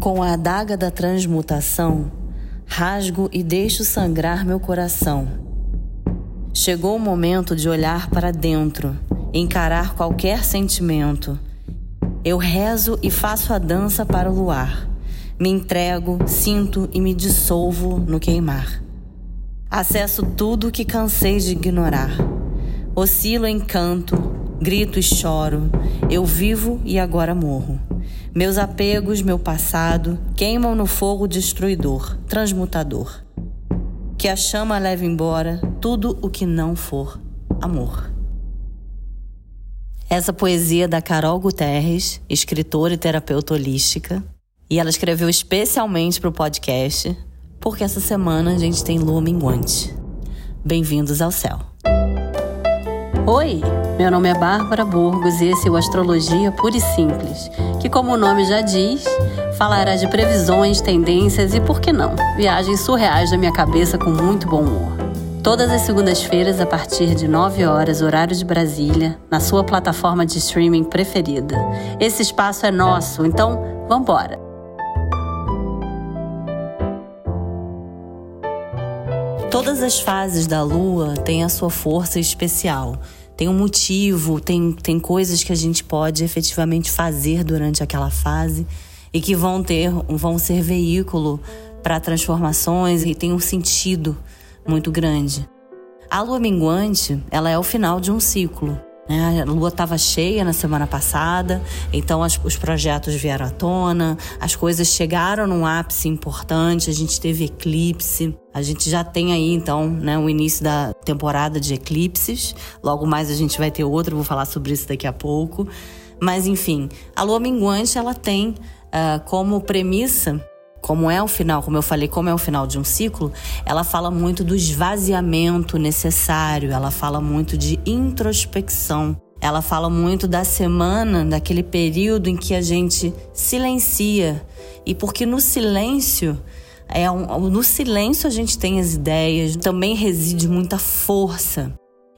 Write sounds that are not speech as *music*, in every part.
Com a adaga da transmutação, rasgo e deixo sangrar meu coração. Chegou o momento de olhar para dentro, encarar qualquer sentimento. Eu rezo e faço a dança para o luar. Me entrego, sinto e me dissolvo no queimar. Acesso tudo que cansei de ignorar. Oscilo em canto, grito e choro. Eu vivo e agora morro. Meus apegos, meu passado, queimam no fogo destruidor, transmutador. Que a chama leve embora tudo o que não for amor. Essa poesia é da Carol Guterres, escritora e terapeuta holística, e ela escreveu especialmente para o podcast porque essa semana a gente tem lua minguante. Bem-vindos ao céu. Oi, meu nome é Bárbara Burgos e esse é o Astrologia Pura e Simples, que, como o nome já diz, falará de previsões, tendências e, por que não, viagens surreais da minha cabeça com muito bom humor. Todas as segundas-feiras, a partir de 9 horas, horário de Brasília, na sua plataforma de streaming preferida. Esse espaço é nosso, então vambora! Todas as fases da lua têm a sua força especial. Tem um motivo, tem, tem coisas que a gente pode efetivamente fazer durante aquela fase e que vão ter, vão ser veículo para transformações e tem um sentido muito grande. A lua minguante, ela é o final de um ciclo. Né? A lua estava cheia na semana passada, então as, os projetos vieram à tona, as coisas chegaram num ápice importante, a gente teve eclipse. A gente já tem aí, então, né, o início da temporada de eclipses. Logo mais a gente vai ter outro, vou falar sobre isso daqui a pouco. Mas, enfim, a lua minguante, ela tem uh, como premissa como é o final, como eu falei, como é o final de um ciclo, ela fala muito do esvaziamento necessário, ela fala muito de introspecção. Ela fala muito da semana, daquele período em que a gente silencia. E porque no silêncio, é um, no silêncio a gente tem as ideias, também reside muita força.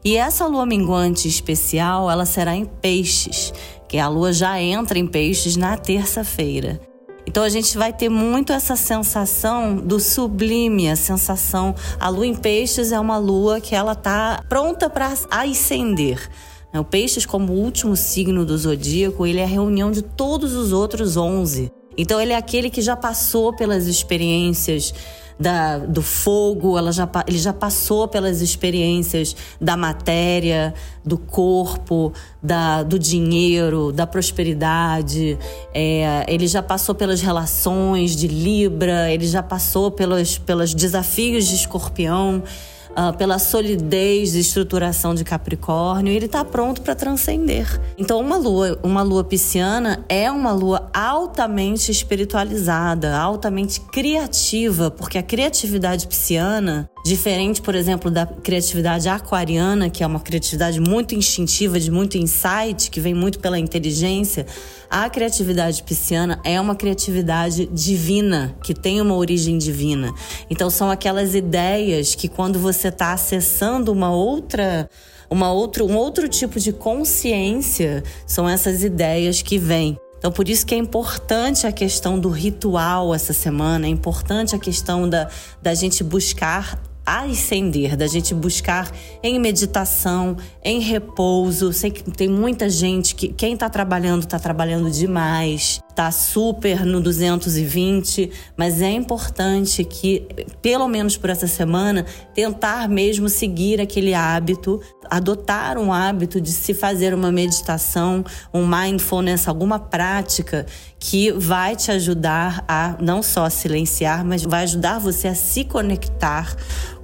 E essa lua minguante especial, ela será em peixes, que a lua já entra em peixes na terça-feira. Então a gente vai ter muito essa sensação do sublime, a sensação. A lua em peixes é uma lua que ela tá pronta para ascender. O peixes, como último signo do zodíaco, ele é a reunião de todos os outros 11. Então ele é aquele que já passou pelas experiências da, do fogo, ela já, ele já passou pelas experiências da matéria, do corpo, da, do dinheiro, da prosperidade. É, ele já passou pelas relações de Libra, ele já passou pelos, pelos desafios de escorpião uh, pela solidez e estruturação de Capricórnio, ele está pronto para transcender. Então, uma lua, uma lua pisciana é uma lua altamente espiritualizada, altamente criativa, porque a criatividade pisciana Diferente, por exemplo, da criatividade aquariana, que é uma criatividade muito instintiva, de muito insight, que vem muito pela inteligência, a criatividade pisciana é uma criatividade divina, que tem uma origem divina. Então são aquelas ideias que quando você está acessando uma outra uma outro, um outro tipo de consciência, são essas ideias que vêm. Então, por isso que é importante a questão do ritual essa semana, é importante a questão da, da gente buscar ascender, da gente buscar em meditação, em repouso. Sei que tem muita gente que quem está trabalhando está trabalhando demais, tá super no 220, mas é importante que pelo menos por essa semana tentar mesmo seguir aquele hábito, adotar um hábito de se fazer uma meditação, um mindfulness, alguma prática que vai te ajudar a não só silenciar, mas vai ajudar você a se conectar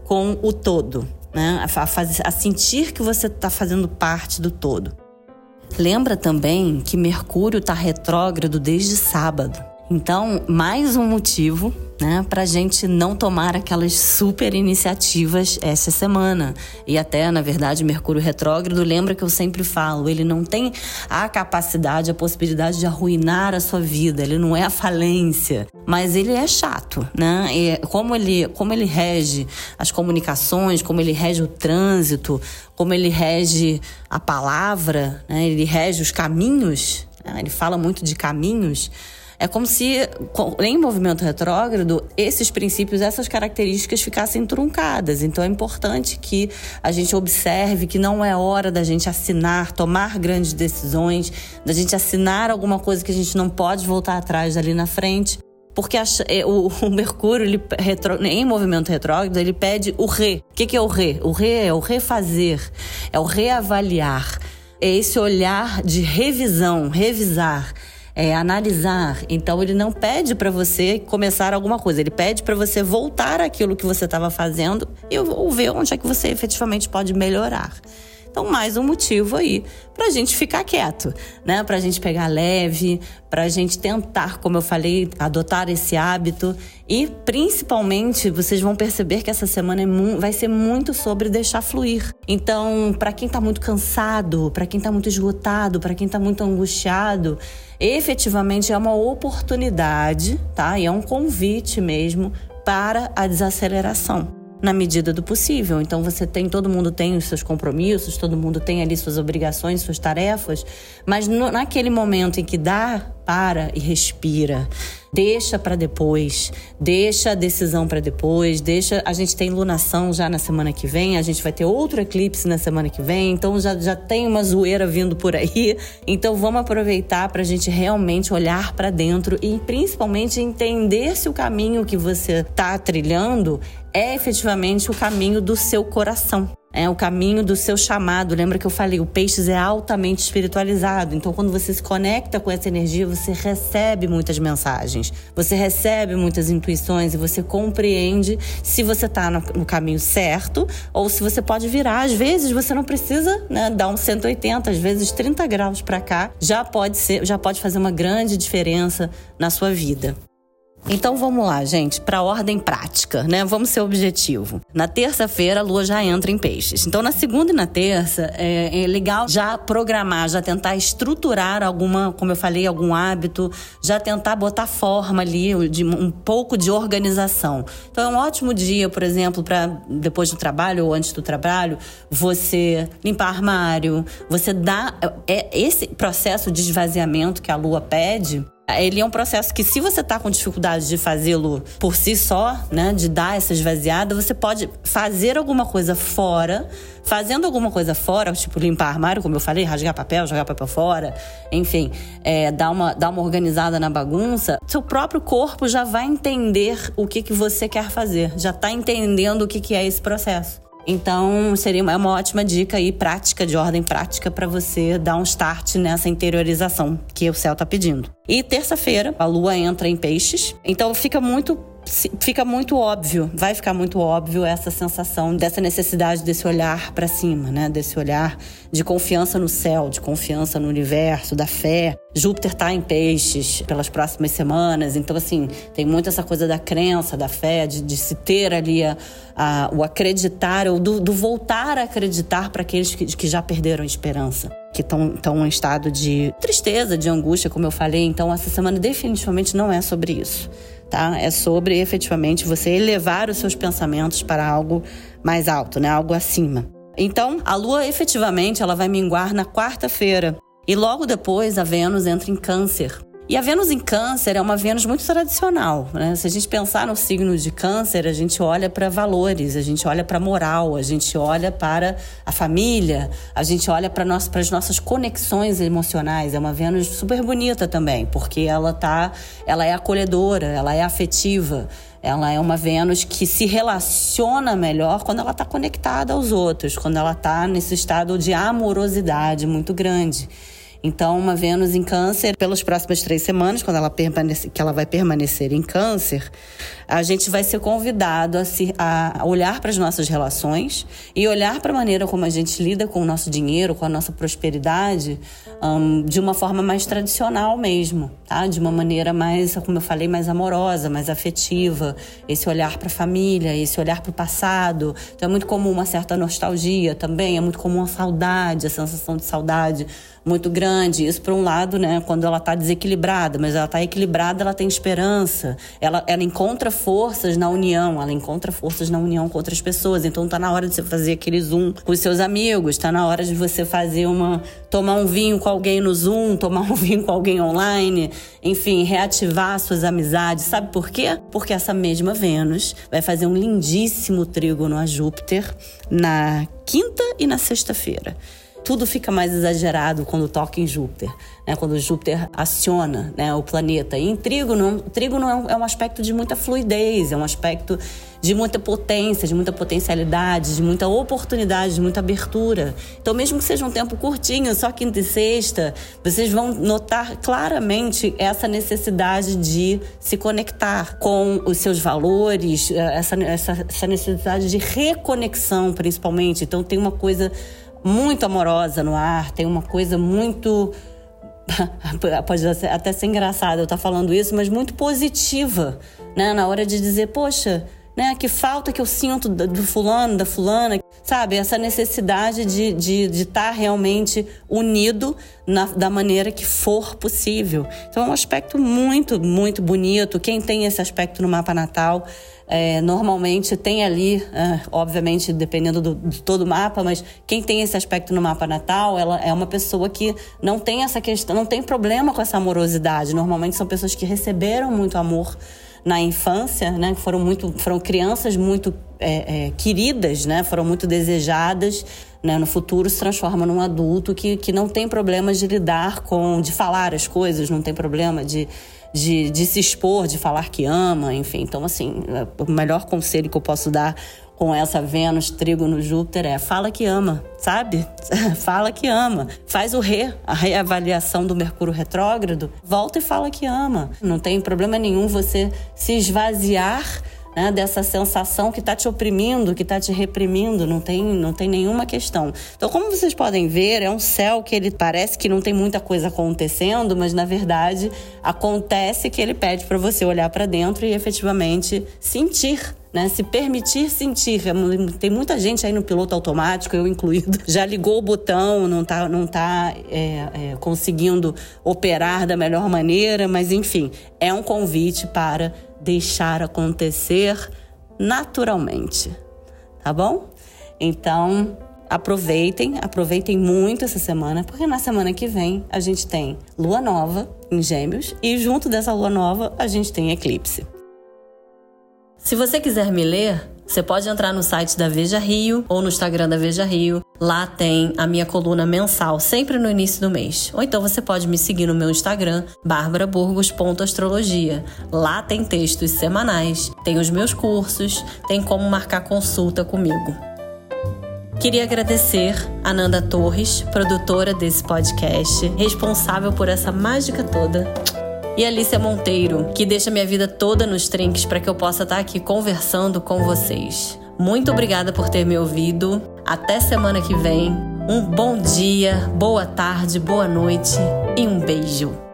com o todo, né? a, fazer, a sentir que você está fazendo parte do todo. Lembra também que Mercúrio está retrógrado desde sábado. Então, mais um motivo né, para a gente não tomar aquelas super iniciativas essa semana. E até, na verdade, Mercúrio retrógrado, lembra que eu sempre falo, ele não tem a capacidade, a possibilidade de arruinar a sua vida, ele não é a falência, mas ele é chato, né? E como ele, como ele rege as comunicações, como ele rege o trânsito, como ele rege a palavra, né? ele rege os caminhos, né? ele fala muito de caminhos É como se, em movimento retrógrado, esses princípios, essas características ficassem truncadas. Então é importante que a gente observe que não é hora da gente assinar, tomar grandes decisões, da gente assinar alguma coisa que a gente não pode voltar atrás ali na frente. Porque a, é, o, *laughs* o, Mercúrio, ele, retro, em movimento retrógrado, ele pede o re. O que, que é o re? O re é o refazer, é o reavaliar. É esse olhar de revisão, revisar é, analisar. Então ele não pede para você começar alguma coisa, ele pede para você voltar aquilo que você estava fazendo e ver onde é que você efetivamente pode melhorar. Então, mais um motivo aí para a gente ficar quieto, né? Para a gente pegar leve, para a gente tentar, como eu falei, adotar esse hábito e principalmente vocês vão perceber que essa semana é vai ser muito sobre deixar fluir. Então, para quem está muito cansado, para quem está muito esgotado, para quem está muito angustiado, efetivamente é uma oportunidade, tá? E é um convite mesmo para a desaceleração na medida do possível. Então você tem, todo mundo tem os seus compromissos, todo mundo tem ali suas obrigações, suas tarefas, mas no, naquele momento em que dá, para e respira. Deixa para depois, deixa a decisão para depois, deixa. A gente tem lunação já na semana que vem, a gente vai ter outro eclipse na semana que vem, então já, já tem uma zoeira vindo por aí. Então vamos aproveitar para a gente realmente olhar para dentro e principalmente entender se o caminho que você está trilhando é efetivamente o caminho do seu coração. É o caminho do seu chamado. Lembra que eu falei, o peixes é altamente espiritualizado. Então, quando você se conecta com essa energia, você recebe muitas mensagens, você recebe muitas intuições e você compreende se você está no, no, caminho certo ou se você pode virar. Às vezes, você não precisa né, dar um 180, às vezes 30 graus para cá já pode ser, já pode fazer uma grande diferença na sua vida. Então vamos lá, gente, para ordem prática, né? Vamos ser objetivo. Na terça-feira a lua já entra em peixes. Então na segunda e na terça é, é, legal já programar, já tentar estruturar alguma, como eu falei, algum hábito, já tentar botar forma ali de um pouco de organização. Então é um ótimo dia, por exemplo, para depois do trabalho ou antes do trabalho, você limpar armário, você dá é esse processo de esvaziamento que a lua pede ele é um processo que, se você está com dificuldade de fazê-lo por si só, né, de dar essa esvaziada, você pode fazer alguma coisa fora. Fazendo alguma coisa fora, tipo limpar armário, como eu falei, rasgar papel, jogar papel fora, enfim, é, dar, uma, dar uma organizada na bagunça, seu próprio corpo já vai entender o que, que você quer fazer, já está entendendo o que, que é esse processo. Então, seria uma, é uma ótima dica aí, prática, de ordem prática, para você dar um start nessa interiorização que o céu está pedindo. E terça-feira, a lua entra em peixes, então fica muito fica muito óbvio, vai ficar muito óbvio essa sensação dessa necessidade desse olhar para cima, né? Desse olhar de confiança no céu, de confiança no universo, da fé. Júpiter está em peixes pelas próximas semanas, então assim, tem muito essa coisa da crença, da fé, de, de se ter ali a, a, o acreditar, ou do, do voltar a acreditar para aqueles que, que já perderam a esperança que estão em estado de tristeza, de angústia, como eu falei. Então, essa semana definitivamente não é sobre isso tá? É sobre efetivamente você elevar os seus pensamentos para algo mais alto, né? Algo acima. Então, a lua efetivamente ela vai minguar na quarta-feira. E logo depois a Vênus entra em Câncer. E a Vênus em Câncer é uma Vênus muito tradicional. Né? Se a gente pensar no signo de Câncer, a gente olha para valores, a gente olha para moral, a gente olha para a família, a gente olha para nós, as nossas conexões emocionais. É uma Vênus super bonita também, porque ela tá, ela é acolhedora, ela é afetiva. Ela é uma Vênus que se relaciona melhor quando ela está conectada aos outros, quando ela está nesse estado de amorosidade muito grande. Então, uma Vênus em Câncer, pelas próximas três semanas, quando ela permanece, que ela vai permanecer em Câncer, a gente vai ser convidado a, se, a olhar para as nossas relações e olhar para a maneira como a gente lida com o nosso dinheiro, com a nossa prosperidade, um, de uma forma mais tradicional mesmo, tá? De uma maneira mais, como eu falei, mais amorosa, mais afetiva. Esse olhar para a família, esse olhar para o passado. Então, é muito comum uma certa nostalgia também, é muito comum a saudade, a sensação de saudade muito grande. Isso, por um lado, né, quando ela está desequilibrada, mas ela está equilibrada, ela tem esperança. Ela, ela encontra forças na união, ela encontra forças na união com outras pessoas. Então, está na hora de você fazer aquele Zoom com os seus amigos, está na hora de você fazer uma. tomar um vinho com alguém no Zoom, *laughs* tomar um vinho com alguém online, enfim, reativar suas amizades. Sabe por quê? Porque essa mesma Vênus vai fazer um lindíssimo trígono a Júpiter na quinta e na sexta-feira tudo fica mais exagerado quando toca em Júpiter, né? quando Júpiter aciona né, o planeta. E em Trígono, Trígono é um, é um aspecto de muita fluidez, é um aspecto de muita potência, de muita potencialidade, de muita oportunidade, de muita abertura. Então, mesmo que seja um tempo curtinho, só quinta e sexta, vocês vão notar claramente essa necessidade de se conectar com os seus valores, eh, essa, essa, essa necessidade de reconexão, principalmente. Então, tem uma coisa muito amorosa no ar, tem uma coisa muito. *laughs* Pode até ser engraçado eu estar falando isso, mas muito positiva, né? Na hora de dizer, poxa, né? Que falta que eu sinto do fulano, da fulana, sabe? Essa necessidade de estar de, de tá realmente unido na, da maneira que for possível. Então é um aspecto muito, muito bonito. Quem tem esse aspecto no mapa natal é, normalmente tem ali, é, obviamente dependendo do, de todo o mapa, mas quem tem esse aspecto no mapa natal, ela é uma pessoa que não tem essa questão, não tem problema com essa amorosidade. Normalmente são pessoas que receberam muito amor na infância, né? Foram muito, foram crianças muito é, é, queridas, né? Foram muito desejadas. Né? No futuro se transforma num adulto que, que não tem problemas de lidar com, de falar as coisas, não tem problema de de, de se expor, de falar que ama, enfim. Então, assim, o melhor conselho que eu posso dar com essa Vênus, trigo no Júpiter é fala que ama, sabe? *laughs* fala que ama. Faz o re, a reavaliação do Mercúrio retrógrado, volta e fala que ama. Não tem problema nenhum você se esvaziar né, dessa sensação que está te oprimindo, que está te reprimindo, não tem, não tem nenhuma questão. Então, como vocês podem ver, é um céu que ele parece que não tem muita coisa acontecendo, mas na verdade acontece que ele pede para você olhar para dentro e efetivamente sentir né? Se permitir sentir. Tem muita gente aí no piloto automático, eu incluído, *laughs* já ligou o botão, não está não tá, é, é, conseguindo operar da melhor maneira, mas enfim, é um convite para deixar acontecer naturalmente, tá bom? Então, aproveitem, aproveitem muito essa semana, porque na semana que vem a gente tem lua nova em Gêmeos e junto dessa lua nova a gente tem eclipse. Se você quiser me ler, você pode entrar no site da Veja Rio ou no Instagram da Veja Rio. Lá tem a minha coluna mensal, sempre no início do mês. Ou então você pode me seguir no meu Instagram, barbaraburgos.astrologia. Lá tem textos semanais, tem os meus cursos, tem como marcar consulta comigo. Queria agradecer a Nanda Torres, produtora desse podcast, responsável por essa mágica toda e Alicia Monteiro, que deixa minha vida toda nos trinques para que eu possa estar aqui conversando com vocês. Muito obrigada por ter me ouvido. Até semana que vem. Um bom dia, boa tarde, boa noite e um beijo.